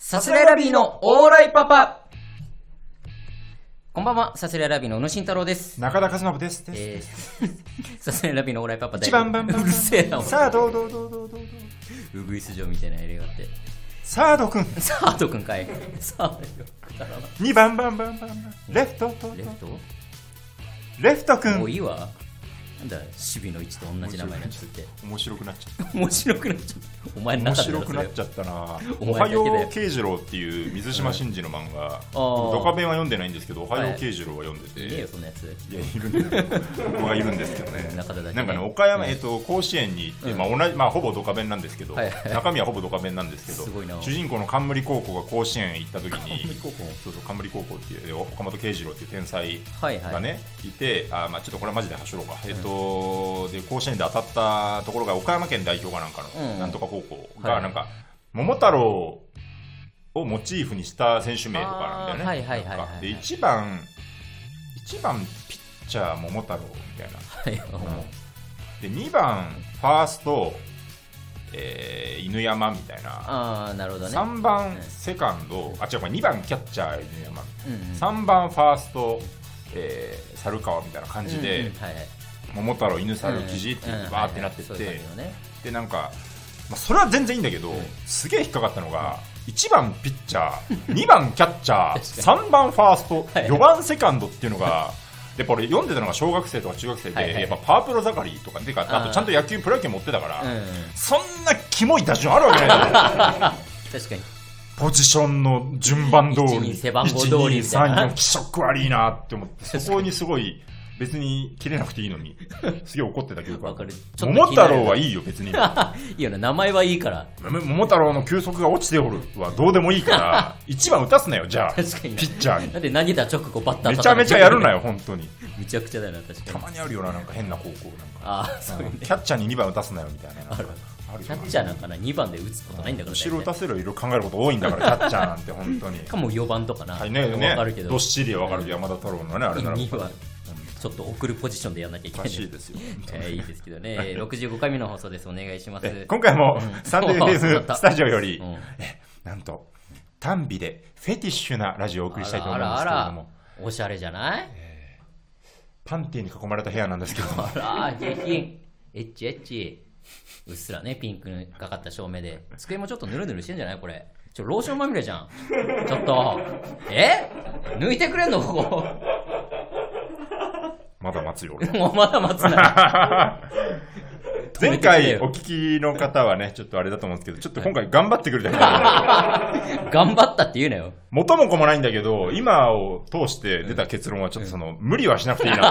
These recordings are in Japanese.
さすらいラビーのオーライパパこんばんは、さすらいラビーの宇野慎太郎です。中田和伸です。ですえー、さすらいラビーのオーライパパ一番バンバンバンうるせえな、さあ、どうどうどうどうどうどうウグイス嬢みたいなやりがあって。サード君。サードくんかい。サードよ。くだらな2番バンバンバンバン。レフトとレフト？レフトもう君。いいわ。なんだ、守備の位置と同じ名前になっちゃって。面白くなっちゃった。面白くなっちゃった。お前の面白くなっちゃったな。おおはよよう慶次郎っていう水島新司の漫画、ードカベンは読んでないんですけど、おはよう慶次郎は読んでて、いねえよ、そんなやつ。いや、いるんだよ。僕はいるんですけどね。中田だけねなんかね、岡山、うんえっと、甲子園に行って、うんまあ、同じ、まあ、ほぼドカベンなんですけど、はいはい中身はほぼドカベンなんですけど、主人公の冠高校が甲子園行った時に、そうそう、冠高校っていう、岡本慶次郎っていう天才はいはい。がね、いて、あまあ、ちょっとこれはマジで走ろうか、えっと、で甲子園で当たったところが岡山県代表かなんかの、うんなんとか高校はいが、なんか、桃太郎をモチーフにした選手名とかなんだよね。はいはいはいで、1番、一番ピッチャー桃太郎みたいな。はい、もで、2番ファースト、えー犬山みたいな。ああ、なるほどね。3番セカンド、あ、違う、これ2番キャッチャー犬山。うんうん3番ファースト、えー猿川みたいな感じで、うんうんはいはい桃太郎犬猿キジってバーってなってって、でなんか、まあ、それは全然いいんだけど、すげえ引っかかったのが、1番ピッチャー2番キャッチャー 確3番ファーストはい。4番セカンドっていうのがでこれ読んでたのが小学生とか中学生で、やっぱパワープロ盛りとかてかあとちゃんと野球プロ野球持ってたから、そんなキモい打順あるわけない 確かに。ポジションの順番通り一二背番号通りみたいな。1 2 3 4気色悪いなって思ってそこにすごい別に切れなくていいのに すげえ怒ってた記憶桃太郎はいいよ別に。いいよね、名前はいいから。も桃太郎の球速が落ちておるはどうでもいいから 1番打たすなよじゃあ。ピ確かに。なッチャーに。だって投げた直後バッターめちゃめちゃやるなよ。よ本当に。めちゃくちゃだよな、確かに。たまにあるよななんか変な高校なんか。ああ、そう。キャッチャーに2番打たすなよみたいな。キャッチャーなんかな、2番で打つことないんだから後ろ打たせるいろいろ考えること多いんだからキャッチャーなんて本当に。かも4番とかな。はいねねわかるけど。どっしりはわかる山田太郎のねあれなら2は、ちょっと送るポジションでやんなきゃいけおない。かしいですよえーいいですけどね。65回目の放送です。お願いします。え今回もうんサンデーフェイススタジオよりうんえなんと単美でフェティッシュなラジオをお送りしたいと思うんであらあらすけれども、おしゃれじゃない？パンティーに囲まれた部屋なんですけどもあら、下品。エッチエッチ。うっすらね、ピンクにかかった照明で。机もちょっとヌルヌルしてんじゃない？これ。ちょ、ローションまみれじゃん。ちょっと。え？抜いてくれんのここ。まだ待つよ俺 もうまだ待つな。前回お聞きの方はねちょっとあれだと思うんですけどちょっと今回頑張ってくれた 頑張ったって言うなよ。元も子もないんだけど今を通して出た結論はちょっとその無理はしなくていいな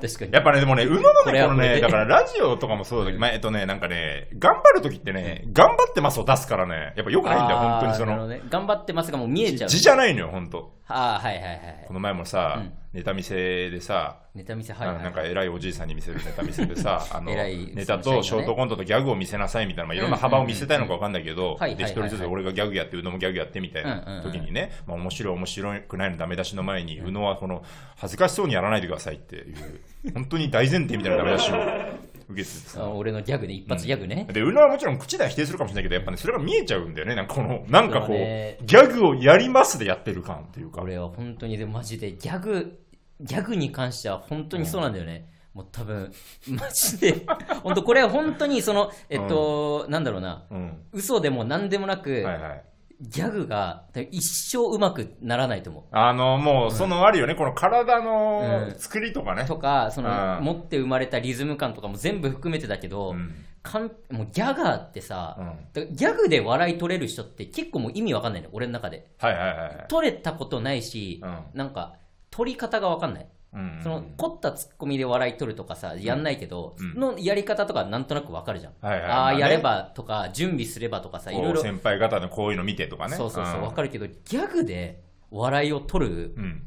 確かに。やっぱね、でもね、うのね、このね、だからラジオとかもそうだけど、まあ、えっとね、なんかね、頑張るときってね、頑張ってますを出すからね、やっぱ良くないんだよ、本当にその。頑張ってますがもう見えちゃう。字じゃないのよ、本当ああ、はいはいはいこ。の前もさ、うん。ネタ見せでさ、ネタ見せ、はいはい。なんか偉いおじいさんに見せるネタ見せでさ、あの、ネタとショートコントとギャグを見せなさいみたいな、まあ、いろんな幅を見せたいのかわかんないけど、で、一人ずつ俺がギャグやって、宇野もギャグやってみたいうんうんうなん。時にね、まあ、面白い面白くないのダメ出しの前に、宇野はこの、恥ずかしそうにやらないでくださいっていう、本当に大前提みたいなダメ出しを受けててさあ。俺のギャグね、一発ギャグね。で、宇野はもちろん口では否定するかもしれないけど、やっぱね、それが見えちゃうんだよね。なんかこの、なんかこう、ギャグをやりますでやってる感っていうか。俺は本当にでマジでギャグ、ギャグに関しては本当にそうなんだよね。もう多分、マジで、本当これは本当にその、えっと、なんだろうな、うん。嘘でも何でもなく、はいはい。ギャグが一生うまくならないと思う。あの、もう、そのあるよね、この体のうん作りとかね。とか、その、うん持って生まれたリズム感とかも全部含めてだけど、うんかんもうギャガーってさ、ギャグで笑い取れる人って結構もう意味わかんないの、俺の中で。はいはいはい。取れたことないし、うんなんか、取り方がわかんない。うんその凝ったツッコミで笑い取るとかさ、やんないけど、うんのやり方とかなんとなくわかるじゃん。はいはいああ、まあねやればとか、準備すればとかさ、いろいろ、先輩方のこういうの見てとかね。そうそうそう、わる。かるけど、ギャグで笑いを取る、うん。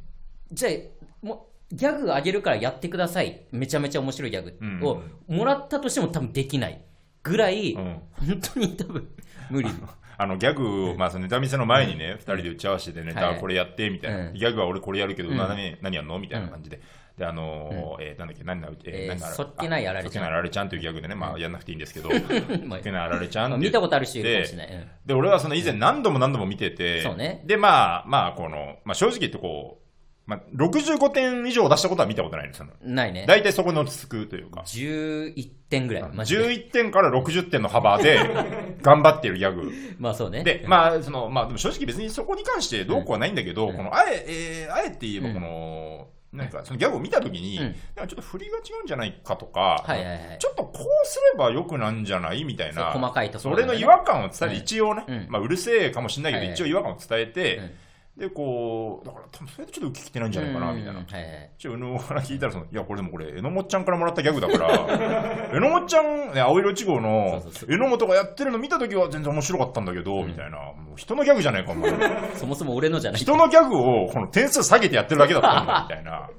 じゃあ、もう、ギャグあげるからやってください。めちゃめちゃ面白いギャグをもらったとしても多分できない。ぐらい、うん。本当に多分無理。あのギャグを、まあ、そのネタ見せの前にね、二人で打ち合わせて、ネタはい。これやってみたいな、うん。ギャグは俺これやるけど、何何やんのみたいな感じで、で、あのーえーなん。だっけ、何な、ええー何なそっけないあられちゃんそっけないあられちゃんというギャグでね、まあ、やんなくていいんですけど、ま あそっけないあられちゃん見たことあるしで、俺はその以前何度も何度も見てて、で、まあ、まあ、この、まあ、正直言ってこう、まあ、65点以上出したことは見たことないんですよ。ないね。大体そこに落ち着くというか。11点ぐらい。マジで。11点から60点の幅で頑張ってるギャグ。まあそうね。で、まあ、その、まあ、でも正直別にそこに関してどうこうはないんだけど、うん。この、あえ、えーあえて言えば、この、なんか、そのギャグを見たときに、うん。なんかちょっと振りが違うんじゃないかとか、はいはいはい。ちょっとこうすればよくなんじゃないみたいな、そう細かいとこそろでね。れの違和感を伝えて、うん。一応ね、うん。まあ、うるせえかもしれないけど、はいはい一応違和感を伝えて、うんで、こう、だから多分それでちょっと受けきってないんじゃないかな、みたいな。ちょ、宇野から聞いたらその、いや、これでもこれ、榎本ちゃんからもらったギャグだから、榎本ちゃん、ね、青色1号のそうそうそう、榎本がやってるの見たときは全然面白かったんだけど、みたいな。もう人のギャグじゃないか、お前。そもそも俺のじゃない人のギャグを、この点数下げてやってるだけだったんだ、みたいな。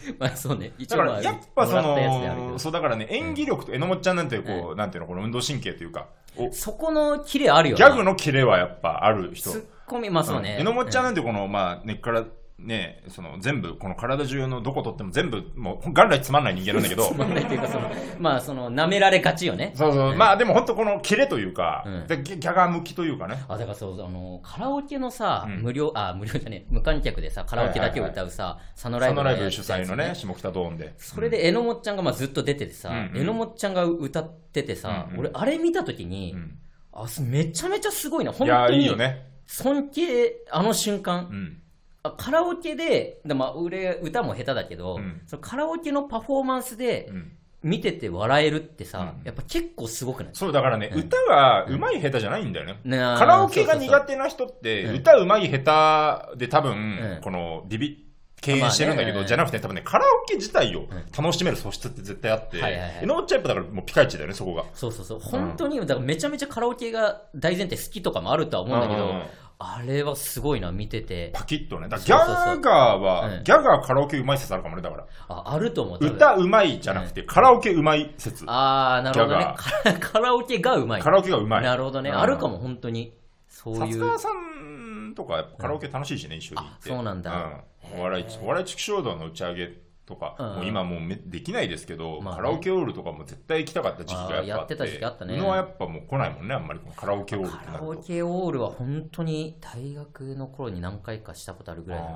まあそうね一だから、やっぱその、そうだからね、演技力と、榎本ちゃんなんて、こう、なんていうの、この運動神経というか、おそこのキレあるよギャグのキレはやっぱある人。ツッコミまあそうね榎本ちゃんなんてこの、まあ、根っから、ね、その全部、この体中のどこ取っても全部、もう、元来つまんない人間なんだけど、つまんないというかその まあその舐められがちよね。そうそう、まあでも本当このキレというか、うん。でギャガー向きというかね。あだからそうあのカラオケのさ、うん。無料あ無料じゃねえ無観客でさカラオケだけを歌うさ、佐野ライサノライブ主催のね、下北ドーンで。それで榎本ちゃんがまあずっと出ててさ、うんうん。榎本ちゃんが歌っててさ、うんうん。俺あれ見た時に、うん、あすめちゃめちゃすごいな。本いや当に。いいよね。尊敬あの瞬間、うん。あカラオケでで、まあ、俺歌も下手だけど、うん。そのカラオケのパフォーマンスでうん。見てて笑えるってさ、うん。やっぱ結構すごくない？そう、だからね、うん。歌が上手い下手じゃないんだよね。カラオケが苦手な人って、うん。歌上手い下手で多分、うん。このビビ敬遠してるんだけど、まあね。じゃなくて多分ね、カラオケ自体をん。楽しめる素質って絶対あって、はいはいはい。えのっちゃんやっぱだからもうピカイチだよね、そこが。そうそうそう。本当に、だからめちゃめちゃカラオケが大前提好きとかもあるとは思うんだけど、うん。うんうんあれはすごいな見てて。パキッとね。だギそうそうそう。ャガーは、うん。ギャガーカラオケ上手い説あるかもね、だから。ああると思う多分歌上手いじゃなくて、カラオケ上手い説。ああなるほどね。カラ カラオケがうまい。カラオケが上手い。なるほどね、うん。あるかも本当に。そういう。さんとかやっぱカラオケ楽しいしね、一緒に行って。あそうなんだ。うん。お笑い、お笑い畜生道の打ち上げとか、うん。もう今もうめできないですけど、カラオケオールとかも絶対行きたかった時期がやっぱあって。やってた時期あったね。はやっぱもう来ないもんね、あんまりカラオケオールってカラオ。ケオールは本当に大学の頃に何回かしたことあるぐらいだね。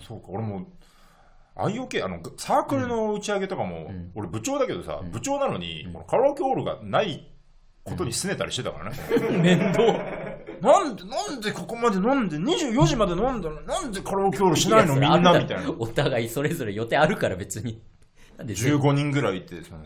そうか、俺も、IOK、あの、サークルの打ち上げとかも、うん。俺部長だけどさ、うん。部長なのに、カラオケオールがないことに拗ねたりしてたからね。面倒なんで、なんでここまで飲んで、24時まで飲んだのなんでカラオケオールしないの？みんなみたいな。お互いそれぞれ予定あるから別に。なんで15人ぐらいいて、その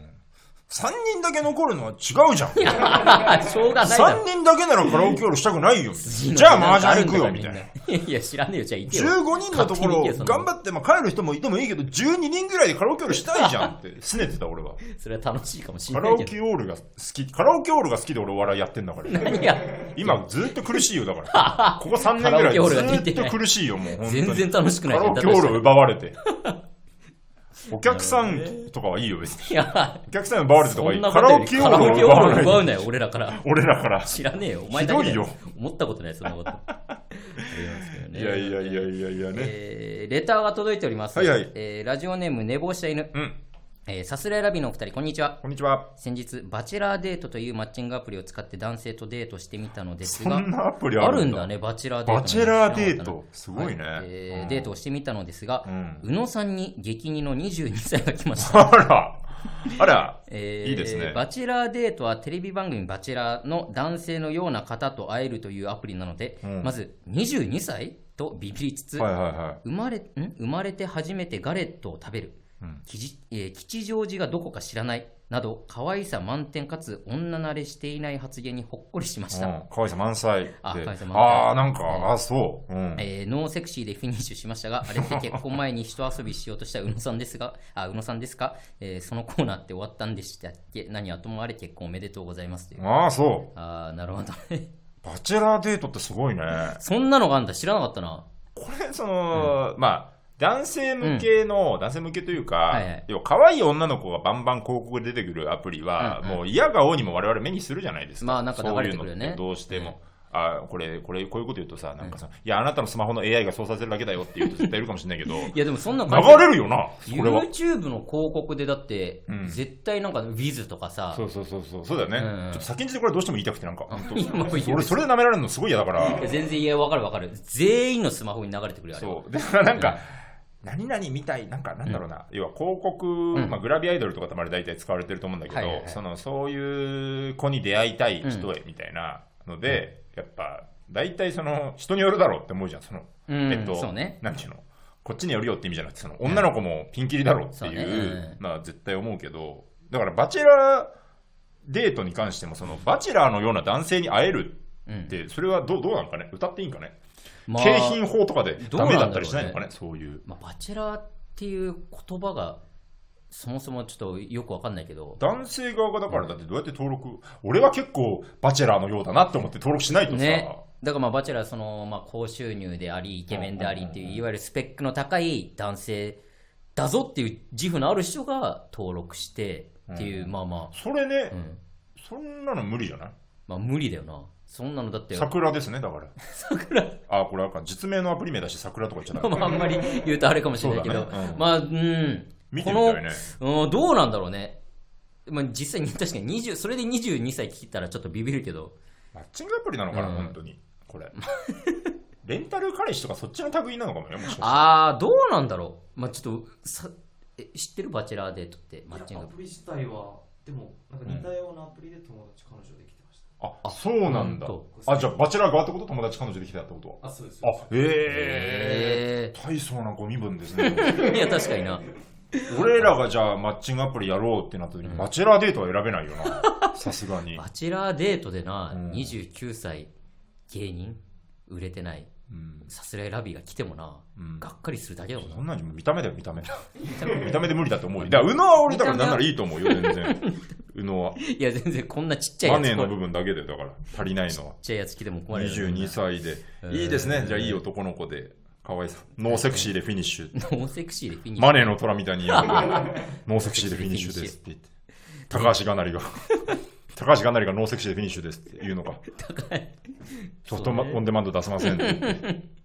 3人だけ残るのは違うじゃん。しょうがないだろ3人だけならカラオケオールしたくないよ。次 のじゃあ麻雀行くよ、みたいな。いやいや知らねえよじゃあ行けよ15人のところを頑っ張って、まあ、帰る人もいてもいいけど、12人ぐらいでカラオケオールしたいじゃんって、拗ねてた俺は。それは楽しいかもしカラオれないけどケオールが好き、カラオケオールが好きで俺お笑いやってんだから。何が今ずっと苦しいよ、だから。ここ3年ぐらいずっと苦しいよ、もう。本当に全然楽しくないカラオケオールを奪われて。お客さんとかはいいよ、別に。いやお客さん奪われてとかいい。カラオケをを奪わない。奪うなよ俺らから。俺らから。知らねえよ。お前だけだひどいよ。思ったことないそんなこと。ありますけどね。いやいやいやいやいやね。えーレターが届いております、はいはい。えーラジオネーム寝坊した犬、うん。えーさすらいラビのお二人こんにちはこんにちは。先日バチェラーデートというマッチングアプリを使って男性とデートしてみたのですがそんなアプリああるんだねバチェラーデートバチェラーデート。すごいね。はいえーうんデートをしてみたのですが、うん。宇野さんに激似の22歳が来ましたあら。あら。えーいいですねバチェラーデートはテレビ番組バチェラーの男性のような方と会えるというアプリなので、うんまず22歳とビビりつつ、はいはいは生まれん？生まれて初めてガレットを食べる、うん吉えー吉祥寺がどこか知らないなど可愛さ満点かつ女慣れしていない発言にほっこりしましい。た、うん。可愛さ満載で。あ可愛さ満載あー、なんか、はいあ、そう。うん。えーノーセクシーでフィニッシュしましたが、あれって結婚前に一遊びしようとした宇野さんですが、あ、宇野さんですか、えーそのコーナーって終わったんでしたっけ？何はともあれ結婚おめでとうございますという。ああ、そあーなるほど。バチェラーデートってすごいね。そんなのがあんだ、知らなかったな。これ、その、まあ、男性向けの、男性向けというか、はいはい。要は可愛い女の子がバンバン広告で出てくるアプリは、うんうんもう嫌がおうにも我々目にするじゃないですか。まあなんか流れてね。そういうのってどうしても。あこれ、これ、こういうこと言うとさ、なんかさ、いや、あなたのスマホの AI が操作するだけだよって言うと絶対いるかもしれないけど、いやでもそんな流れるよな。YouTube の広告でだって、うん。絶対なんか Wiz とかさ。そうそうそうそう、そうだよね。うんちょっと先んじてこれどうしても言いたくて、なんか、俺、それで舐められるのすごい嫌だから。全然いや分かる分かる。全員のスマホに流れてくるよあれは。そう。で、なんか、何々みたい、なんか、なんだろうな、要は広告、ん。まあ、グラビアアイドルとかたまに大体使われてると思うんだけど、はいはいはい。その、そういう子に出会いたい人へ、みたいなので、やっぱ、大体その、人によるだろうって思うじゃん、その、うん。えっと、ね。なんていうの、こっちによるよって意味じゃなくて、その、女の子もピンキリだろうっていう、そうねうん。まあ、絶対思うけど、だから、バチェラーデートに関しても、その、バチェラーのような男性に会えるうん。って、それはどうどうなんかね？歌っていいんかね？まあ景品法とかでダメだったりしないのかねねそういう。まあ、バチェラーっていう言葉がそもそもちょっとよく分かんないけど。男性側がだからだってどうやって登録、俺は結構バチェラーのようだなって思って登録しないとさ、ね。だからまあバチェラーその、まあ、高収入でありイケメンでありっていういわゆるスペックの高い男性だぞっていう自負のある人が登録してっていう、まあまそれね、あ、うん。そんなの無理じゃない？まあ無理だよなそんなのだって。桜ですね、だから。桜。あ、これあかん実名のアプリ名だし桜とか言っちゃダメ。まああんまり言うとあれかもしれないけど、ね。うん。まあうん。見てみたいね。このうん、どうなんだろうね。まあ、実際に確かに20それで22歳聞いたらちょっとビビるけど。マッチングアプリなのかな、うん。本当に。これ。レンタル彼氏とかそっちの類なのかもよ、もしかして。ああどうなんだろう。まあちょっとさえ知ってるバチェラーデートってマッチングアプアプリ自体はでもなんか似たようなアプリで友達彼女できてました、あ、そうなんだ。あ、じゃあバチェラー側ってこと？友達彼女できたってことあそうですあ、ええへ大層なご身分ですね。え いや確かにな俺らがじゃあマッチングアプリやろうってなった時に、バチェラーデートは選べないよな。さすがに。バチェラーデートでな、うん29歳芸人売れてないうん。さすらいラビーが来てもな、うんがっかりするだけだもんなそんなん見た目だよ、見た目。見た目で無理だと思うよ。だから、宇野は俺だからなんならいいと思うよ、全然。宇野は。いや全然こんなちっちゃいやつマネーの部分だけで、だから、足りないのは。ちっちゃいやつ来ても困るよ22歳で。うんいいですね。じゃあ、いい男の子で。可愛さ。ノーセクシーでフィニッシュ。ノーセクシーでフィニッシュマネーの虎みたいにやる ノーセクシーでフィニッシュですって言って。高橋がなりが。高橋がなりがノーセクシーでフィニッシュですって言うのか。高いソフトオンデマンド出せませんって言って。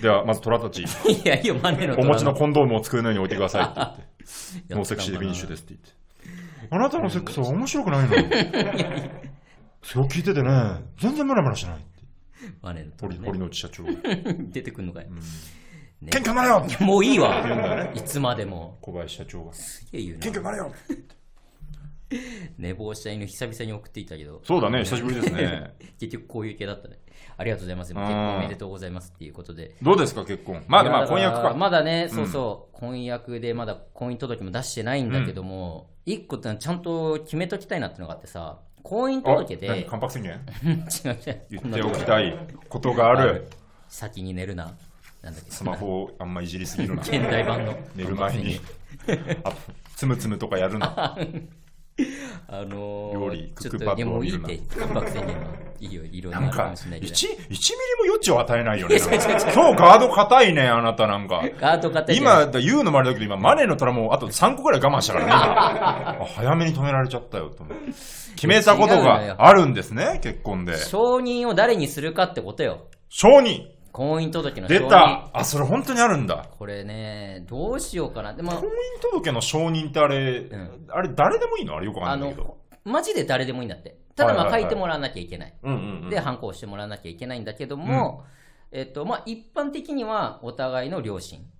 では、まず虎たち、いやいやマネーのお持ちのコンドームを机の上に置いてくださいって言って。ノーセクシーでフィニッシュでですって言って。あなたのセックスは面白くないの？そう聞いててね、全然ムラムラしないって。マネーの堀堀之内社長。出てくんのかい、ね。謙虚になれよ！もういいわ。いつまでも。小林社長が。すげえ言うな。謙虚になれよ 寝坊した犬久々に送っていたけどそうだね、久しぶりですね。結局こういう系だったねありがとうございますうん結婚おめでとうございますっていうことでどうですか、結婚？まあ、まあ、婚約か。まだね、そうそう、婚約でまだ婚姻届も出してないんだけども、一個ってちゃんと決めときたいなってのがあってさ、婚姻届で、関白宣言？違う違う、言っておきたいことがある。先に寝るな。なんだっけ、スマホをあんまいじりすぎるな。現代版の。寝る前に。あつむつむとかやるな。あのー、料理クックパッドいやもういいっを見るて、関白宣言は。いいよ、いろるかもしれない、けど。1、1ミリも余地を与えないよね。今日ガード硬いね、あなたなんか。ガード型今、だ言うのもあれだけど、今、マネーの虎もあと3個ぐらい我慢したからね。早めに止められちゃったよ、と決めたことがあるんですね、結婚で。承認を誰にするかってことよ。承認婚姻届の承認。出たあ、それ本当にあるんだ。これね、どうしようかな。でも、婚姻届の承認ってあれ、んあれ誰でもいいの？あれよくわかあんないけど。の、マジで誰でもいいんだって。ただまあ書いてもらわなきゃいけない。うんうんうんで、反抗してもらわなきゃいけないんだけども、えっと、まあ、一般的にはお互いの両親、うんうんうん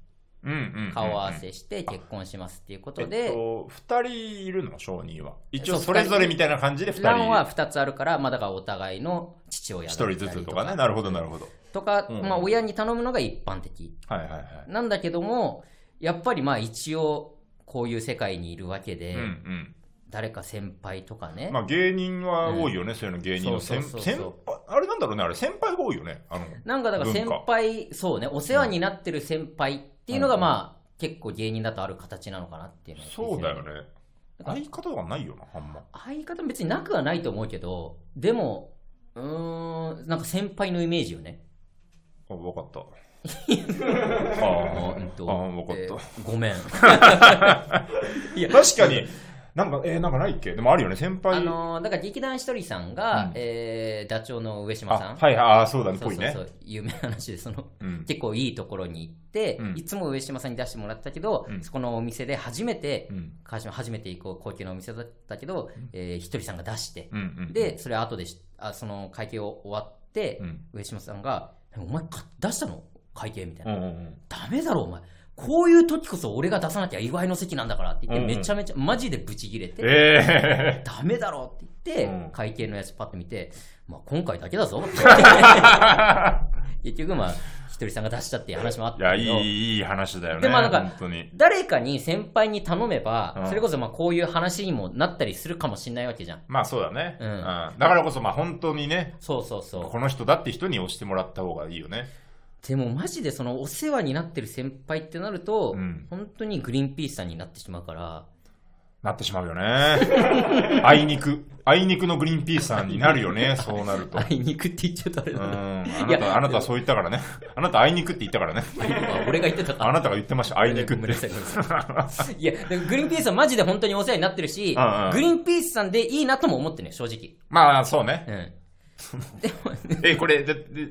顔合わせして結婚しますっていうこえっとで、と、二人いるの承認は。一応それぞれみたいな感じで二欄は人。2つあるから、まあ、だからお互いの父親だったり一人ずつとかね。なるほどなるほど。とか、うんまあ、親に頼むのが一般的。はいはいはい。なんだけども、やっぱりまあ一応、こういう世界にいるわけで、うんうん。誰か先輩とかね、まあ芸人は多いよね、そういうの芸人の先輩あれなんだろうね、あれ先輩が多いよね。あの、なんかだから先輩、そうね、お世話になってる先輩っていうのがまあ、結構芸人だとある形なのかなっていうそうだよね。相方はないよな、あんま。相方別になくはないと思うけど、でも、うーん、なんか先輩のイメージよね。あ、わかった。いあうんとああ分かったえーごめん。いや確かに、なんか、えー、なんかないっけ？でもあるよね、先輩。あのーだから劇団ひとりさんが、うん。えーダチョウの上島さん。あはいはい、あそうだね、ぽいね。そう有名な話でその、うん。結構いいところに行って、うん。いつも上島さんに出してもらったけど、うん。そこのお店で初めて、うん。川島初めて行こう高級なお店だったけど、えーひとりさんが出して、でそれ後でしあその会計を終わって、うん。上島さんが「お前か出したの？会計」みたいな、うんうんうん、ダメだろお前こういう時こそ俺が出さなきゃ祝いの席なんだからって言って、めちゃめちゃマジでブチギレて、え ダメだろって言って、うん。会計のやつパッと見て、まあ、今回だけだぞって。結局まあひとりさんが出したっていう話もあっー、いや、いたけどい、いい話だよね。でまあなんか本当に。誰かに先輩に頼めば、うん。それこそまあこういう話にもなったりするかもしれないわけじゃん。まあそうだね。うん。だからこそ、まあ本当にね、そうそうそう。この人だって人に押してもらった方がいいよね。でもマジでそのお世話になってる先輩ってなると、うん本当にグリーンピースさんになってしまうからなってしまうよね。あいにく。あいにくのグリーンピースさんになるよね、そうなると。あいにくって言っちゃうとあれうん。だあなた、あなたはそう言ったからね。あなたあいにくって言ったからね。あ俺が言ってたかあなたが言ってました、あいにくっていやグリーンピースはマジで本当にお世話になってるし、うんうんグリーンピースさんでいいなとも思ってね正直まあ、そうね。うん でもえ、これ、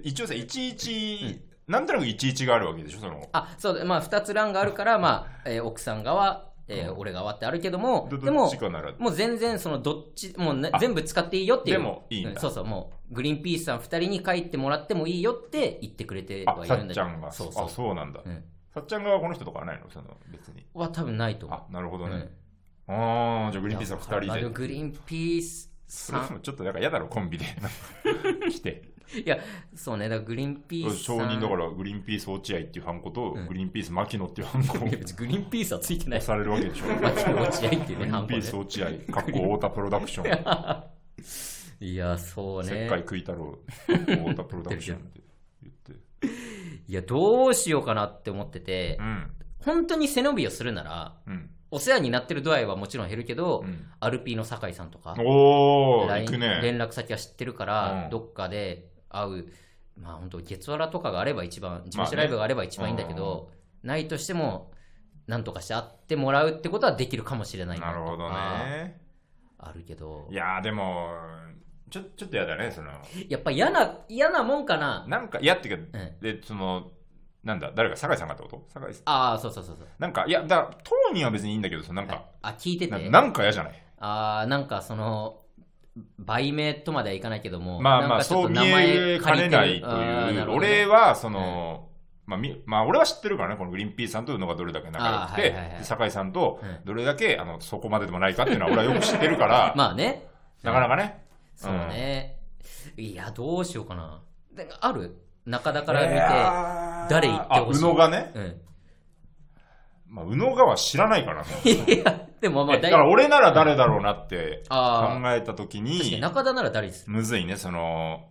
一応さ、11、なんとなく11があるわけでしょ、その。あそうだまあ2つ欄があるから、まあえー奥さん側、えー俺側ってあるけどもどどでもっちかなら。もう全然そのどっちもうねあ全部使っていいよっていうでもいいんだうそうそうもうグリーンピースさん2人に書いてもらってもいいよって言ってくれてはいるんだけどっちゃんが。そうそうあ、そうなんだ。うんさっちゃん側はこの人とかはないの？その、別に。は多分ないと思うあ、なるほどうんね。ああ、じゃあグリーンピースは2まあでも人で。グリーンピースそれさんでもちょっとなんか嫌だろ、コンビで。来て。いやそうねだからグリーンピース承認だからグリーンピース落合っていうハンコと、うんグリーンピース牧野っていうハンコをいや別にグリーンピースはついてない押されるわけでしょ。牧野落合っていうねグリーンピース落合、かっこ太田プロダクション。いやそう石ね灰食い太郎、太田プロダクションって言って。いやどうしようかなって思っててうん。本当に背伸びをするならうん。お世話になってる度合いはもちろん減るけど、うんアルピーの酒井さんとかおー、LINE 行くね。連絡先は知ってるから、うんどっかで会うまあ本当月わらとかがあれば一番事務所ライブがあれば一番いいんだけど、ないとしてもなんとかして会ってもらうってことはできるかもしれないなるほどね。あるけど。いやーでも、ちょ、ちょっと嫌だね、その、やっぱ嫌な嫌なもんかな。なんか、嫌っていうか、うん。で、その、なんだ、誰か、酒井さんがってこと？酒井さん。ああそうそうそうそう。なんか、いや、だから当人は別にいいんだけどさ、なんか、あ聞いてて。ななんか嫌じゃない？ああなんかその売名とまではいかないけどもまあまあ、そう見えかねないという、俺は、その、まあ、みまあ、俺は知ってるからね、このグリーンピースさんと宇野がどれだけ仲良くあーはいはいはい。て、で酒井さんとうん。どれだけ、あの、そこまででもないかっていうのは俺はよく知ってるから、まあね。なかなかね。そうね、いやどうしようかな。である？中田から見て、誰言ってほしい？あ、宇野がね、うん。まあ、宇野川知らないからね。いやでもまあだから俺なら誰だろうなって考えたとき確かにに、中田なら誰です？むずいね、その、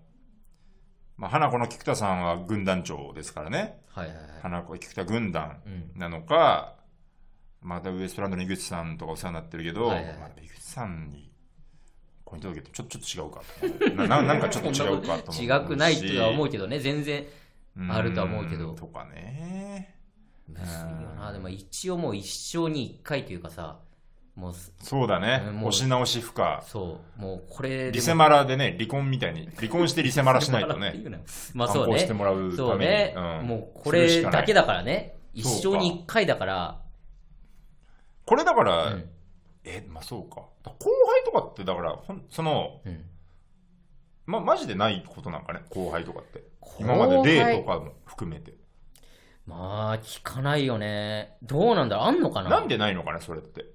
まあ、花子の菊田さんは軍団長ですからね。はいはいはい。花子菊田軍団うん。なのか、またウエストランドの井口さんとかお世話になってるけど、はいはいはい。まあ、井口さんに婚姻届けってちょちょっと違うか。なな。なんかちょっと違うかと。違くないとは思うけどね。全然うん。あるとは思うけど。とかね。むずいよな。でも一応もう一生に一回というかさもうそうだね。押し直し不可。そう。もうこれリセマラでね、離婚みたいに、離婚してリセマラしないとね、まあそうね。してもらうためね、うん。もうこれだけだからね。一生に一回だから。これだから、うん。え、まあそうか。後輩とかって、だから、その、うん。ま、マジでないことなんかね、後輩とかって。後今まで例輩とかも含めて。まあ聞かないよね。どうなんだろう？あんのかな？なんでないのかね、それって。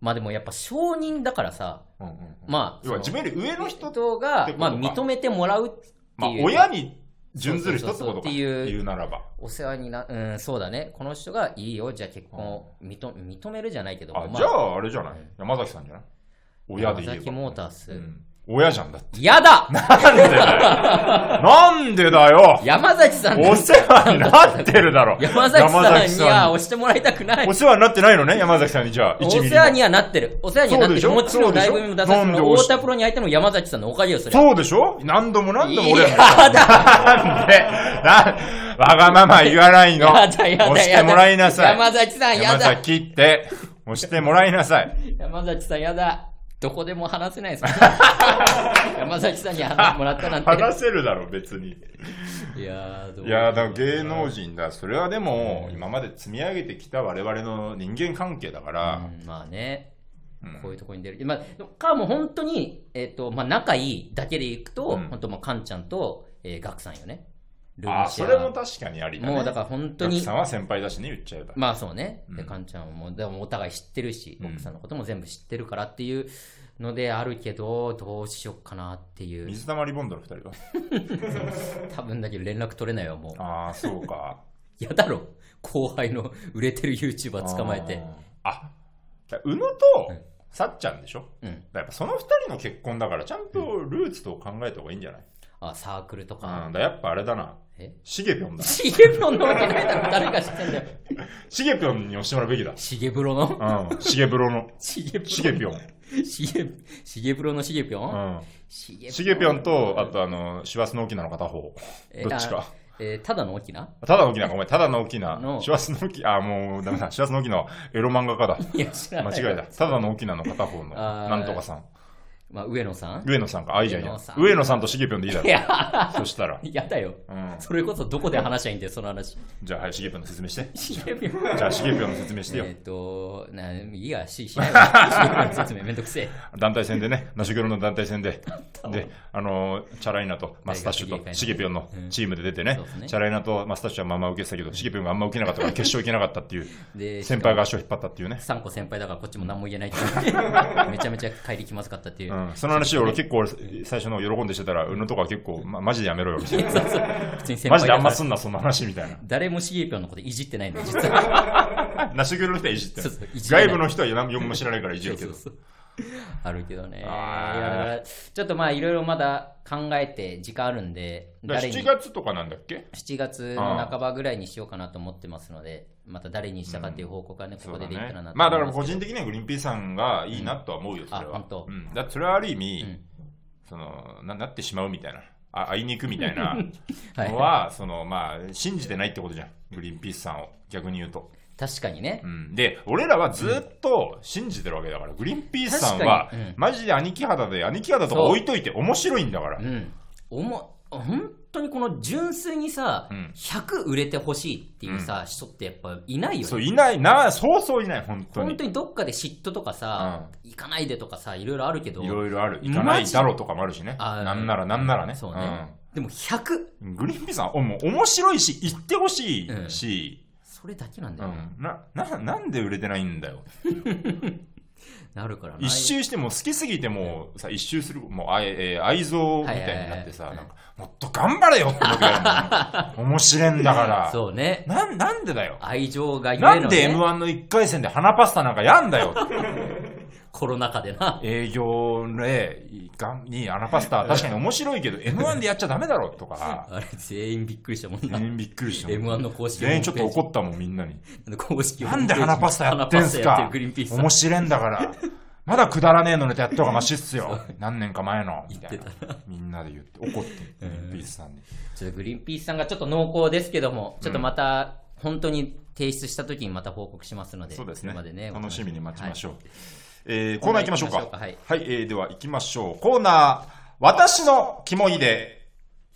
まあでもやっぱ承認だからさうんうんうん。まあ要は自分より上の人、とか。まあ、認めてもらうっていう、まあ親に準ずる人ってことか。っていう言うならば。お世話になうんそうだね。この人がいいよ。じゃあ結婚を認認めるじゃないけどあ、まじゃああれじゃない？うん。山崎さんじゃない？親で言えば。山崎モータースうん親じゃんだって。やだ。なんでだよ。なんでだよ。山崎さん。お世話になってるだろ。山崎さんに山は押してもらいたくない。お世話になってないのね山崎さんにじゃあ、お1ミリも世話にはなってる。お世話にはなってる。もちろんライブにも出さ田プロに相手の山崎さんのおかげよ、それ。そうでしょ？何度も何度も俺いやはだ なんで、だ、わがまま言わないの。やだやだ押してもらいなさい。山崎さんや山だ崎って、押してもらいなさい。山崎さんやだどこでも話せないです 山崎さんに話もらったなんて話せるだろ、別に。いやーどういやーだ芸能人だ。それはでも、今まで積み上げてきた我々の人間関係だから、うんまあねうんこういうところに出る。まあ、かもう本当に、えっ、と、まあ仲いいだけでいくと、うん本当もうカンちゃんと、えー、ガクさんよね。ルああ、そシェアれも確かにありだね。もうだから本当にガクさんは先輩だしね、言っちゃえば。まあそうね。で、うんカンちゃんも、でもお互い知ってるし、うん奥さんのことも全部知ってるからっていうのであるけど、どうしよっかなっていう。水溜りボンドの二人は？多分だけど連絡取れないわ、もう。ああ、そうか。やだろ。後輩の売れてる YouTuber 捕まえて。あー。あ、だ宇野とうんさっちゃんでしょ？うん。やっぱその二人の結婚だからちゃんとルーツと考えた方がいいんじゃない、あ、サークルとうん、か。だやっぱあれだな。え？しげぴょんだ。シゲプロのわけないだろ。誰が知ってんだよ。しげぴょんに押してもらうべきだ。シゲプロの？うん。しげぶろの。シゲプロ。しげぴょん。シゲ、シゲプロのシゲピョン、うん。シゲしげぴょんと、あとあの、師走の沖縄の片方。えどっちか。あえーただの沖縄？ただの沖縄、ごめん、ただの沖縄。の師走の沖縄、あ、もうダメだ。師走の沖縄、エロ漫画家だ。いや、知らない。間違いだ。ただの沖縄の片方の、なんとかさん。まあ、上野さん上野さんか。あ、いいじゃんいいじゃん上野さん上野さんとしげぴょんでいいだいろ。や、そしたら。やだよ。うん。それこそどこで話しゃいいんだよ、その話。じゃあ、はい、しげぴょんの説明して。シゲピョン。じゃあ、しげぴょんの説明してよえ。っと、な、いいや、し、しないわ。シゲピョンの説明めんどくせえ。団体戦でね、ナシュゲロの団体戦で、で、あのー、チャライナとマスタッシュと大学芸会のねシゲピョンのチームで出てねそうです、ねチャライナとマスタッシュはまあまあ受けてたけど、シゲピョンがあんま受けなかったから決勝行けなかったっていう、で、先輩が足を引っ張ったっていうね。3個先輩だからこっちも何も言えないっていう めちゃめちゃ帰り気まずかったっていう。うん、その話を俺結構俺最初の喜んでしてたら、宇野とか結構、ま、マジでやめろよみたいな。マジであんますんな、そんな話みたいな。誰もシゲピョンのこといじってないの、実は。ナシュゲロの人はいじってるそうそういじらない外部の人は何も知らないからいじるけど。そうそうそう あるけどね。ちょっとまあ、いろいろまだ考えて時間あるんで、誰に7月とかなんだっけ？7月の半ばぐらいにしようかなと思ってますので、また誰にしたかっていう報告はね、ここでできたらなと思いまあだから個人的にはグリーンピースさんがいいなとは思うよ、それは。あ本当うん。だそれはある意味、うんそのな、なってしまうみたいな。あ会いに行くみたいな はいのは、そのまあ、信じてないってことじゃん。グリーンピースさんを。逆に言うと。確かにねう。ん、で、俺らはずっと信じてるわけだから、グリーンピースさんはうん、マジで兄貴肌で、兄貴肌とか置いといて面白いんだからう。ん。おも、本当にこの純粋にさ、うん100売れてほしいっていうさ、人ってやっぱいないよそう、ね。いない、な、そうそういない、本当に。本当にどっかで嫉妬とかさ、行かないでとかさ、いろいろあるけど、いろいろある。行かないだろうとかもあるしね。なんなら、なんならね。そうね。でも100、うんグリーンピースさん、おもう面白いし、行ってほしいし、それだけなんだよね。うん、な、な、なんで売れてないんだよ。なるからな。一周しても好きすぎてもうさ、一周する、もう、あええー愛憎みたいになってさ、はいはもっと頑張れよって思うけど、面白いんだから。そうね。なん、なんでだよ。愛情がゆえの、ね、なんで M1 の1回戦で花パスタなんかやんだよ。コロナ禍でな。営業で、がんに花パスタ 確かに面白いけど、M1 でやっちゃダメだろとか、あれ、全員びっくりしたもんな。全員びっくりした。M1 の公式全員ちょっと怒ったもん、みんなに。公式なんで花パスタやってんすか？るグリーンピースさん面白いんだから。まだくだらねえのネタやった方がマシっすよ。何年か前の。みたいな。みんなで言って、怒って、グリーンピースさんに。ちょっとグリーンピースさんがちょっと濃厚ですけども、ちょっとまた、本当に提出した時にまた報告しますので、そうですねそれまでね楽しみに待ちましょう。う。えーコーナー行きましょうか。はいはい、えーでは行きましょう。コーナー、私のキモいで。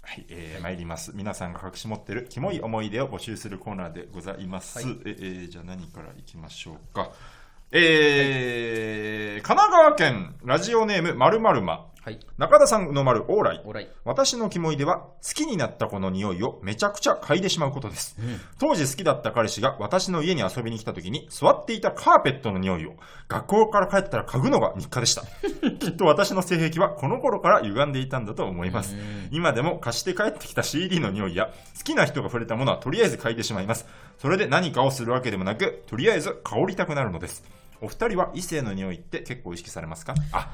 はい、えー、参ります。皆さんが隠し持ってるキモい思い出を募集するコーナーでございます。はいえーじゃあ何から行きましょうか。えー、神奈川県ラジオネームまるまるま。はい。中田さんの丸オーライ。私のキモいでは、好きになった子の匂いをめちゃくちゃ嗅いでしまうことです。当時好きだった彼氏が私の家に遊びに来た時に座っていたカーペットの匂いを学校から帰ったら嗅ぐのが日課でした。きっと私の性癖はこの頃から歪んでいたんだと思います。今でも貸して帰ってきた CD の匂いや好きな人が触れたものはとりあえず嗅いでしまいます。それで何かをするわけでもなく、とりあえず香りたくなるのです。お二人は異性の匂いって結構意識されますか？あ、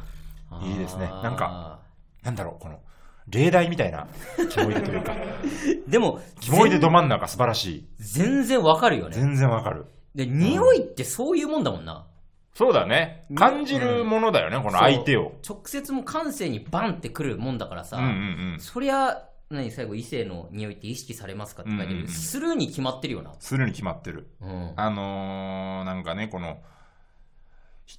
いいですねなんか、なんだろう、この、例題みたいな、キモいでというか、でも、キモいでど真ん中素晴らしい。全然わかるよね。全然わかる。で、匂いってそういうもんだもんな。そうだね。感じるものだよね、この相手を。直接もう感性にバンってくるもんだからさ、うんうんうん。そりゃ、何最後異性の匂いって意識されますかって書いてる、うんうんうんするに決まってるよなするに決まってる。うんあのー、なんかね、この、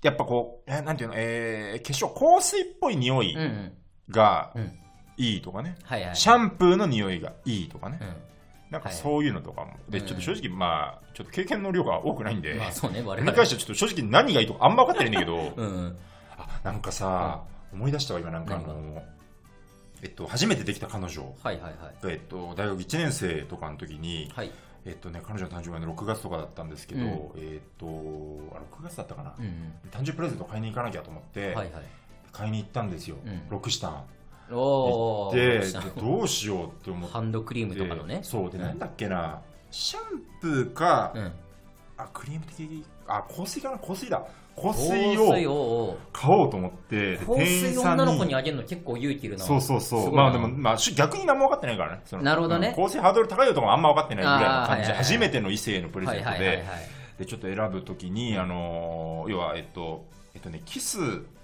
やっぱこう、えなんていうの、えー、化粧、香水っぽい匂いうんうん。がうん。いいとかね。シャンプーの匂いがいいとかね。うん。なんかそういうのとかも。で、うんちょっと正直、まあ、ちょっと経験の量が多くないんで、まあそうね我々。返してちょっと正直何がいいとかあんま分かってないんだけど、うんうん。あなんかさ、思い出したわ、今なんかあ何の、えっと、初めてできた彼女。はいはいはい。が、えっと、大学1年生とかの時に、はいえっとね、彼女の誕生日がね6月とかだったんですけど、うん。えっと、あ、6月だったかな、うんうん。誕生日プレゼント買いに行かなきゃと思って、はいはい。買いに行ったんですよ、うん。ロクシタン。おで、ー どうしようって思って。ハンドクリームとかのね。そうで、うん。なんだっけな、シャンプーか、うんあ、クリーム的、あ、香水かな？香水だ。香香水水をを買おうと思って、で香水女の子にあげるの結構勇気いるなそうそうそう。まあでも、まあし逆に何も分かってないからね。なるほどね。うん香水ハードル高いよとかもあんま分かってないぐらいの感じ初めての異性のプレゼントで、で、ちょっと選ぶときに、あのー、要は、えっと、えっとね、キス、あ、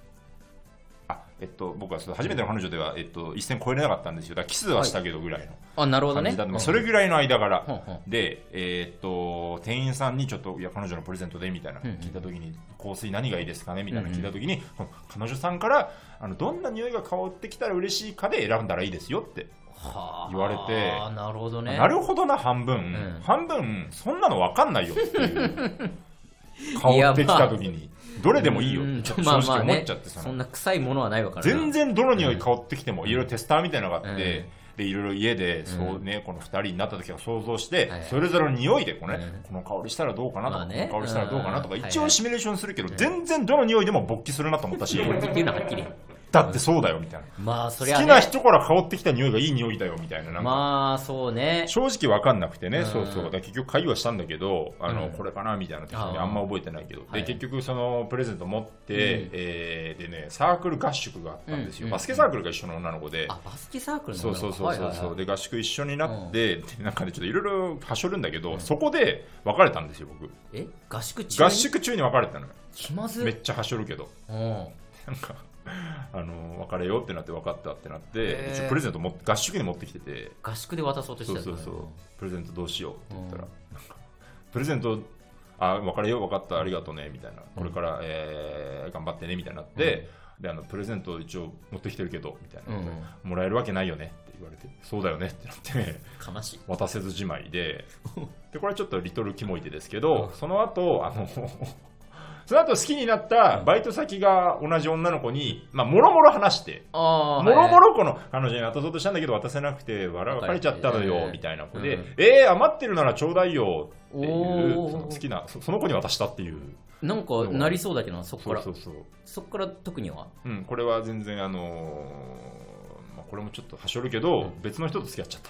えっと、僕はその初めての彼女では、えっと、一線超えれなかったんですよ。だからキスはしたけどぐらいのあなるほどね。それぐらいの間柄。ほんほんで、えーっと、店員さんにちょっと、いや、彼女のプレゼントで、みたいな、うんうん聞いたときに、香水何がいいですかね？みたいな聞いたときに、この彼女さんから、あの、どんな匂いが香ってきたら嬉しいかで選んだらいいですよって。はあ言われて。あなるほどね。なるほどな、半分。ん。半分、そんなの分かんないよっていう。香ってきたときに、どれでもいいよ。うん。って正直思っちゃって、そんな臭いものはないわからな全然どの匂い香ってきても、いろいろテスターみたいなのがあって、うん。でいろいろ家でそうね、この二人になった時を想像して、はいそれぞれの匂いでこう、ねうん。この香りしたらどうかなとか、まあね。この香りしたらどうかなとか、うん。一応シミュレーションするけど、全然どの匂いでも勃起するなと思ったし、っていうのははっきりだってそうだよみたいな。まあそりゃ、ね、好きな人から香ってきた匂いがいい匂いだよみたいな、なんか、まあそうね。正直わかんなくてね、うん。そうそう。だ結局会話したんだけど、あの、うん。これかなみたいな適当にあんま覚えてないけど。で、はい。結局そのプレゼント持って、うん。えーでね、サークル合宿があったんですよ。うんバスケサークルが一緒の女の子で。あバスケサークルのそうそうそうそうそう、でで合宿一緒になって、でなんかねちょっといろいろはしょるんだけど、そこで別れたんですよ僕。え？合宿中に？合宿中に別れたのよ。気まず。めっちゃはしょるけど。うん。なんかあの別れようってなって分かったってなって、一応プレゼント持って合宿に持ってきてて。合宿で渡そうとしてたそうそうそう。プレゼントどうしようって言ったら、プレゼントあ別れよう分かったありがとうねみたいな。これから、えー頑張ってねみたいになって、であのプレゼント一応持ってきてるけどみたいな、うんもらえるわけないよねって言われてそうだよねってなって悲しい。渡せずじまいで。でこれちょっとリトルキモい手ですけど、その後あのその後好きになったバイト先が同じ女の子に、まあ、もろもろ話して、もろもろこの彼女に渡そうとしたんだけど渡せなくて、笑別れちゃったのよみたいな子で、うん。えー、余ってるならちょうだいよっていう、その好きなそ、その子に渡したっていう、なんかなりそうだけどなそっから。そうそうそう、そっから特には？うん、これは全然、あのーまあ、これもちょっとはしょるけど、別の人と付き合っちゃった。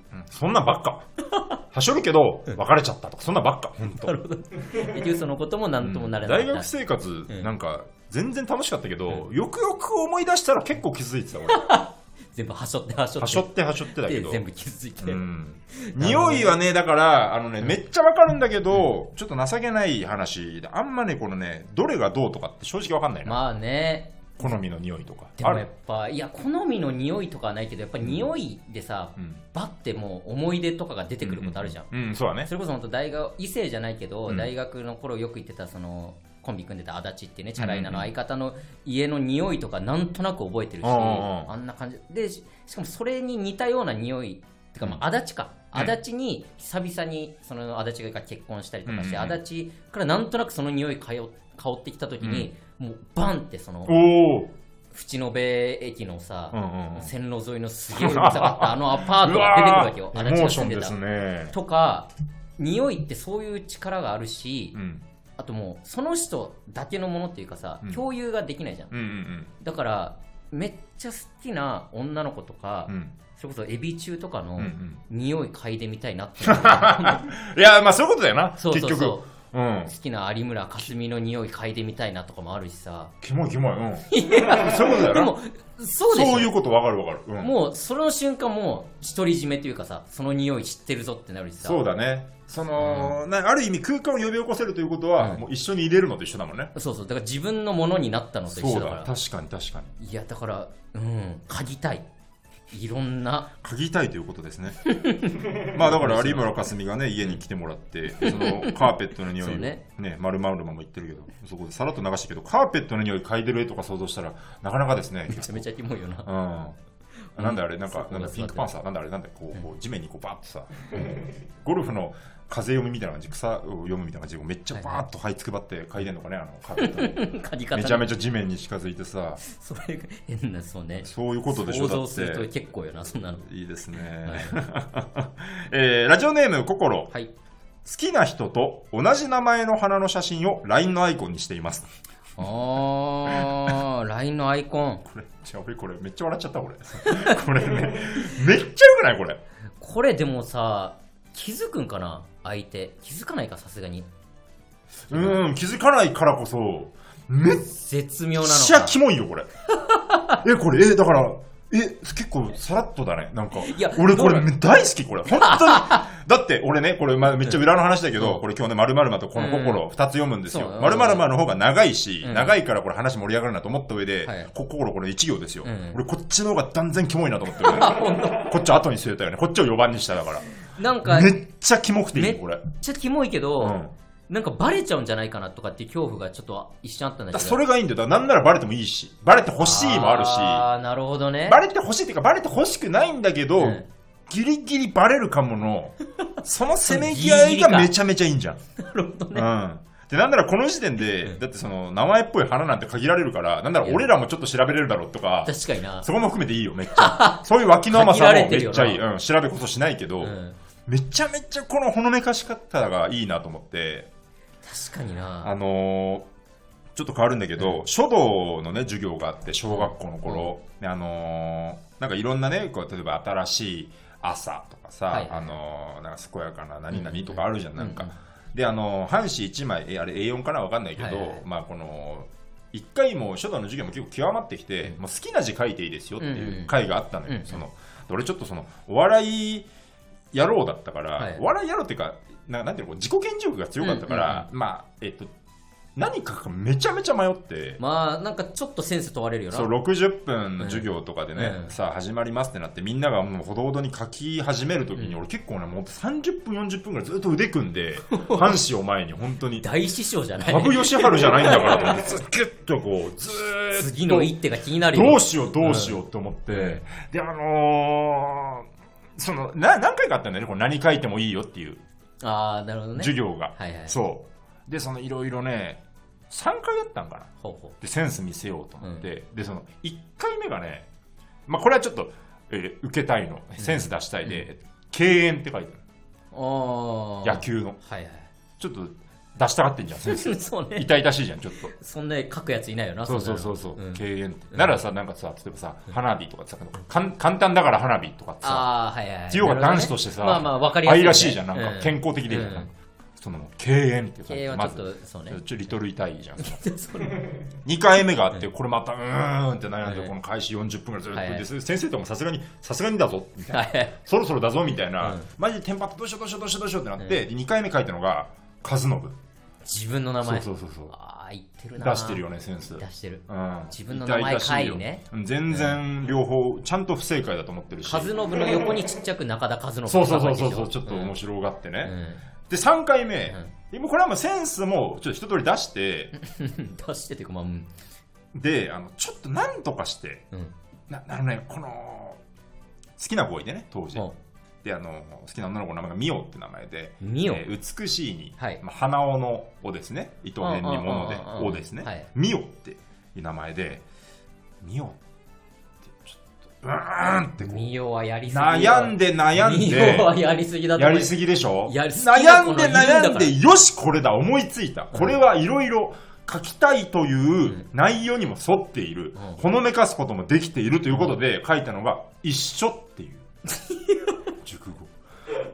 うん、そんなんばっか。はしょるけど、別れちゃったとか、そんなんばっか、本当。結局そのことも何ともなれない、大学生活、ん。なんか、全然楽しかったけど、よくよく思い出したら結構気づいてた、俺。全部はしょってはしょって。はしょってはしょってだけど。で全部気づいて、うん、匂いはね、だから、あのね、めっちゃわかるんだけど、ちょっと情けない話で、あんまね、このね、どれがどうとかって正直わかんないな。まあね好みの匂いとか。でもやっ。ぱいや好みの匂いとかはないけどやっぱり匂いでさ、うん。バッてもう思い出とかが出てくることあるじゃん、うん、そうだね。そ。れこそ本当大学異性じゃないけど、うん。大学の頃よく行ってたそのコンビ組んでた足立っていうねチャラいなの相方の家の匂いとかなんとなく覚えてるし、うんうんうん。あんな感じ。でししかもそれに似たような匂いてかまあ足立か、うん。足立に久々にその足立が結婚したりとかして、うんうんうん。足立からなんとなくその匂い香香ってきた時に、もうバンってその。淵野辺駅のさ、うんうんうん。線路沿いのすげえうるさかったあの アパートが出てくるわけよ。足立が住んでたすね。とか匂いってそういう力があるし、うん。あともうその人だけのものっていうかさ、うん。共有ができないじゃん。うんうんだからめっちゃ好きな女の子とか、うん。うんそれこそエビ中とかのうんうん。匂い嗅いでみたいなって いや、まあそういうことだよな、そうそう結そう。局。うん好。きな有村架純の匂い嗅いでみたいなとかもあるしさキモいキモい。うん。そういうことだよな。でもそうそういうことわかるわかる。うん。もうその瞬間もう独り占めというかさその匂い知ってるぞってなるしさそうだね。その、なある意味空間を呼び起こせるということは、うんもう一緒に入れるのと一緒だもんね。そうそうだから自分のものになったのと一そうだ。緒だから確かに確かに。いやだからうん嗅ぎたいいろんな。嗅ぎたいということですね。まあだから有村架純がね家に来てもらってそのカーペットの匂いね。ね丸々も言ってるけどそこでさらっと流したけどカーペットの匂い嗅いでる絵とか想像したらなかなかですねめちゃめちゃキモいよな。うん。なんだあれなんかなんだピンクパンサーなんだあれなんだこうこう地面にこうバーッとさゴルフの風読みみたいな感じ草を読むみたいな感じでめっちゃバーッと這いつくばって嗅い。でんのかねあの嗅ぎ方めちゃめちゃ地面に近づいてさ。それが変なそうね。そういうことでしょ想像するとて結構よなそんなの。いいですね、えーラジオネームココロ。はい。好きな人と同じ名前の花の写真を LINE のアイコンにしています。あー LINE のアイコン。これじゃこれめっちゃ笑っちゃった俺これねめっちゃよくないこれ。これでもさ気づくんかな？相手気づかないかさすがに。うん気づかないからこそ。めっ絶妙なのちゃかキモいよ これ。えこれえだからえ結構さらっとだね。なんかいや俺これ大好きこれ。本当に。だって俺ねこれまめっちゃ裏の話だけど、うん。これ今日ね〇〇まとこの心二つ読むんですよ。そう。〇〇まの方が長いし、うん。長いからこれ話盛り上がるなと思った上で、はい。こ心これ一行ですよ、うん。俺こっちの方が断然キモいなと思ってる、こっち後に据えたよね。こっちを4番にしただからなんかめっめっちゃキモくていいよこれちゃキモいけど、うん。なんかバレちゃうんじゃないかなとかっていう恐怖がちょっと一瞬あったんだけど。それがいいんだよ。だなんならバレてもいいし。バレてほしいもあるし。ああなるほどね。バレてほしいっていうか、バレてほしくないんだけど、うん。ギリギリバレるかもの、そのせめぎ合いがめちゃめちゃいいんじゃん。なるほどね、うん。で、なんならこの時点で、だってその、名前っぽい花なんて限られるから、なんなら俺らもちょっと調べれるだろうとか、確かにな。そこも含めていいよ、めっちゃ。そういう脇の甘さもめっちゃいい。うん、調べこそしないけど、うん、めちゃめちゃこのほのめかし方がいいなと思って、確かにな。あのーちょっと変わるんだけど、書道のね、授業があって、小学校の頃、であのーなんかいろんなね、こう例えば新しい朝とかさ、はいはい。あのーなんか健やかな何々とかあるじゃん、なんか。うんで、あのー半紙1枚、えあれ A4 かなわかんないけど、はいはいまあこの、一回もう書道の授業も結構極まってきて、もう好きな字書いていいですよっていう回があったのよ。うんうん。そので俺ちょっとその、お笑い野郎だったから、はい。お笑い野郎っていうか、ななんていうの、自己顕示欲が強かったから、まあ、えっと、何かがめちゃめちゃ迷って、まあなんかちょっとセンス問われるよな。そう60分の授業とかでね、うん。さあ始まりますってなってみんながもうほどほどに書き始めるときに、うん。俺結構ねもう30分40分ぐらいずっと腕組んで 半紙を前に本当に大師匠じゃない。羽生善治じゃないんだからと思ってずっギュッとこうずーっと次の一手が気になるよ。どうしようどうしようと思って、うん。であのーそのな何回かあったんだよね。これ何書いてもいいよっていう。ああなるほどね。授業が、はいはいそう。でそのいろいろね3回やったんかな。ほうほでセンス見せようと思って、でその1回目がね、まあ、これはちょっと、えー受けたいの。センス出したいで、敬遠って書いてあうある野球の。はいはい。ちょっと出したがってんじゃんセンスそうね。痛々しいじゃんちょっと。そんな書くやついないよなそうそそうそうそう、んなのん。敬遠って、ならさなんかさ例えばさ花火とかさかん簡単だから花火とかってさああはいはいはい。強が男子としてさ、まあまあわかりやすい、ね、愛らしいじゃんなんか。う健康的でいいじゃん、うん。なんかその敬遠って書い経営てまずはちょっとそうね。ちょリトル痛いじゃん。それ2回目があって、これまたうーんって悩んで、はいこの開始40分ぐらいずっと、はいはい。で先生ともさすがに、さすがにだぞ、みたいな。はいはい。そろそろだぞ、みたいな、うん。マジでテンパってどうしようどうしようどうしようどうしようってなって、で2回目書いたのが、和信。自分の名前。そうそうそうそう。ああ言ってるな。出してるよね、センス。出してる。うん、自分の名前書いね。全然両方、ちゃんと不正解だと思ってるし。和信の横にちっちゃく中田和信そうそうそうそう。そう、ちょっと面面白がってね。うん。で、3回目、でもうこれはもうセンスもちょっと一通り出して、う ん出してってかまあうん。で、あの、ちょっとなんとかして、うん。なあのね、この、好きな子いてね、当時。ほで、あの、好きな女の子の名前がミオって名前で、うミオ。えー美しいに、はい。まあ、花尾の尾ですね。糸辺に物で。うんうんうんうん、尾ですね。はい。ミオっていう名前で、ミオってちょっと、うーんってこうミオはやりすぎ悩んで悩んミでオ、はやりすぎだと思う。やりすぎでしょ？やりすぎ悩んでのいるんだから。悩んで、よし、これだ、思いついた。これはいろいろ書きたいという内容にも沿っている。うん。ほのめかすこともできているということで書いたのが、一緒っていう。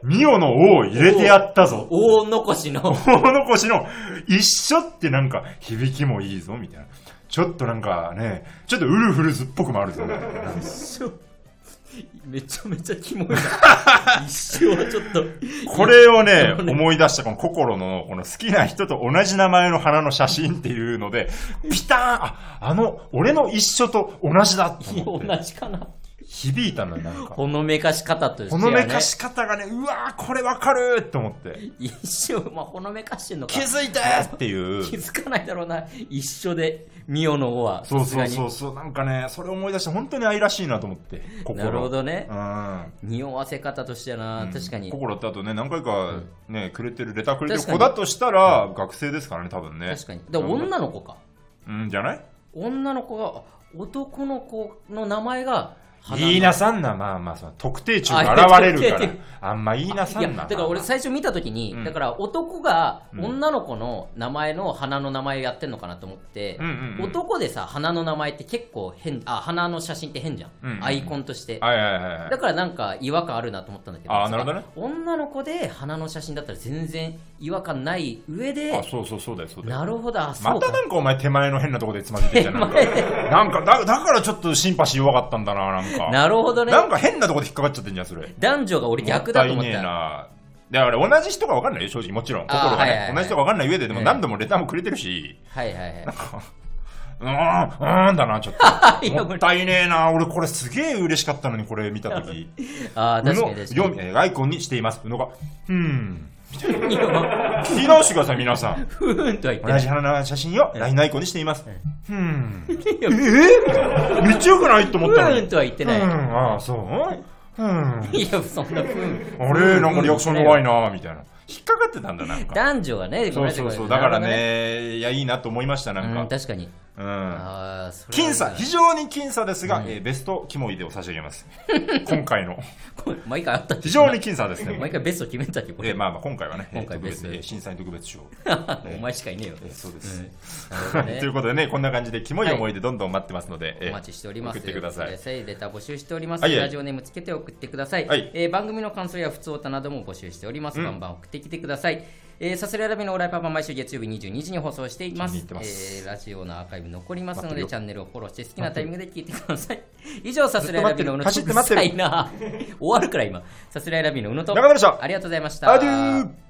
ミオの王を入れてやったぞ。大残しの 大残しの一緒ってなんか響きもいいぞ、みたいな。ちょっとなんかね、ちょっとウルフルズっぽくもあるぞ。めちゃめちゃキモいな 一生はちょっとこれをね、思い出したこの心の、この好きな人と同じ名前の花の写真っていうので、ピターンあ、あの、俺の一緒と同じだと思って。同じかな響いたのよ、なんか。ほのめかし方としてね。のめかし方がね、うわー、これわかると思って。一生、まあ、ほのめかしてんのか。気づいてっていう。気づかないだろうな。一緒で、ミオの方は。そうそうそうそう、なんかね、それ思い出して本当に愛らしいなと思って。に心。なるほどねう。ん。匂わせ方としてはな、確かに。心ってあとね、何回かね、くれてる、レターくれてる子だとしたら、学生ですからね、多分ね。確かに。で、女の子か。うん、じゃない？女の子が、男の子の名前が、言いなさんな、まあまあ、その特定中あが現れるから。あんま言いなさんな。だから俺最初見たときに、うんだから男がうん女の子の名前の花の名前をやってんのかなと思って、うんうんうん男でさ、花の名前って結構変、あ、花の写真って変じゃん。うんうんアイコンとして。はいはいはいはいだ。からなんか違和感あるなと思ったんだけど、あーなるほどね女の子で花の写真だったら全然違和感ない上であ、、そうそうそうだよ、そうだよ。なるほど、あ、そうか。またなんかお前手前の変なとこでつまずいてんじゃん。なんか、なんかだだからちょっとシンパシー弱かったんだな、なんか。なるほどね。なんか変なとこで引っかかっちゃってんじゃん、それ。男女が俺逆だと思っもったいねえた。な。だから同じ人が分かんないよ、正直。もちろん。心がはいはいはい。ね同じ人が分かんない上で、でもええ何度もレターもくれてるし、はいはいはい。うーん、うーんだな、ちょっと。もったいねえな。俺これすげえ嬉しかったのに、これ見たとき。ああ、確かに確か読みえーアイコンにしています。うのが、うーん。聞き直してください、皆さん。に。ふーんとは言って同ない。じ花の写真を LINE アイコンにしています。うーん。いやえ？めっちゃ良くないと思ふったのに。ーんとは言ってない。うん、ああ、そう？うん。いや、そんなふーん。あれなんかリアクション弱いなみたいな。引っかかってたんだ、なんか。男女がね、ごめんなさいそうそうそう。だからね、いや、いいなと思いました、なんか。確かに。うん。僅差、非常に僅差ですが、うんえーベストキモいでを差し上げます。今回の。毎回あった非常に僅差ですね。毎回ベスト決めたっけ？これ。えーまあまあ、今回はね、今回ベストえー審査員特別賞。お前しかいねえよ。えーそうでうす。ん なるほどねということでね、こんな感じで、キモい思い出どんどん待ってますので、えーお待ちしております。送ってください。レター募集しております。はいはいラジオネームつけて送ってください。はいえー番組の感想や普通歌なども募集しております。うんバンバン送ってきてください。えー、サスレラビのオーライパパ毎週月曜日22時に放送しています。ますえーラジオのアーカイブ残りますので、チャンネルをフォローして好きなタイミングで聞いてください。以上、サスレラビのうのと走って待ってるうるさいな。終わるから今。サスレラビのうのと、中村でしたありがとうございました。アデュー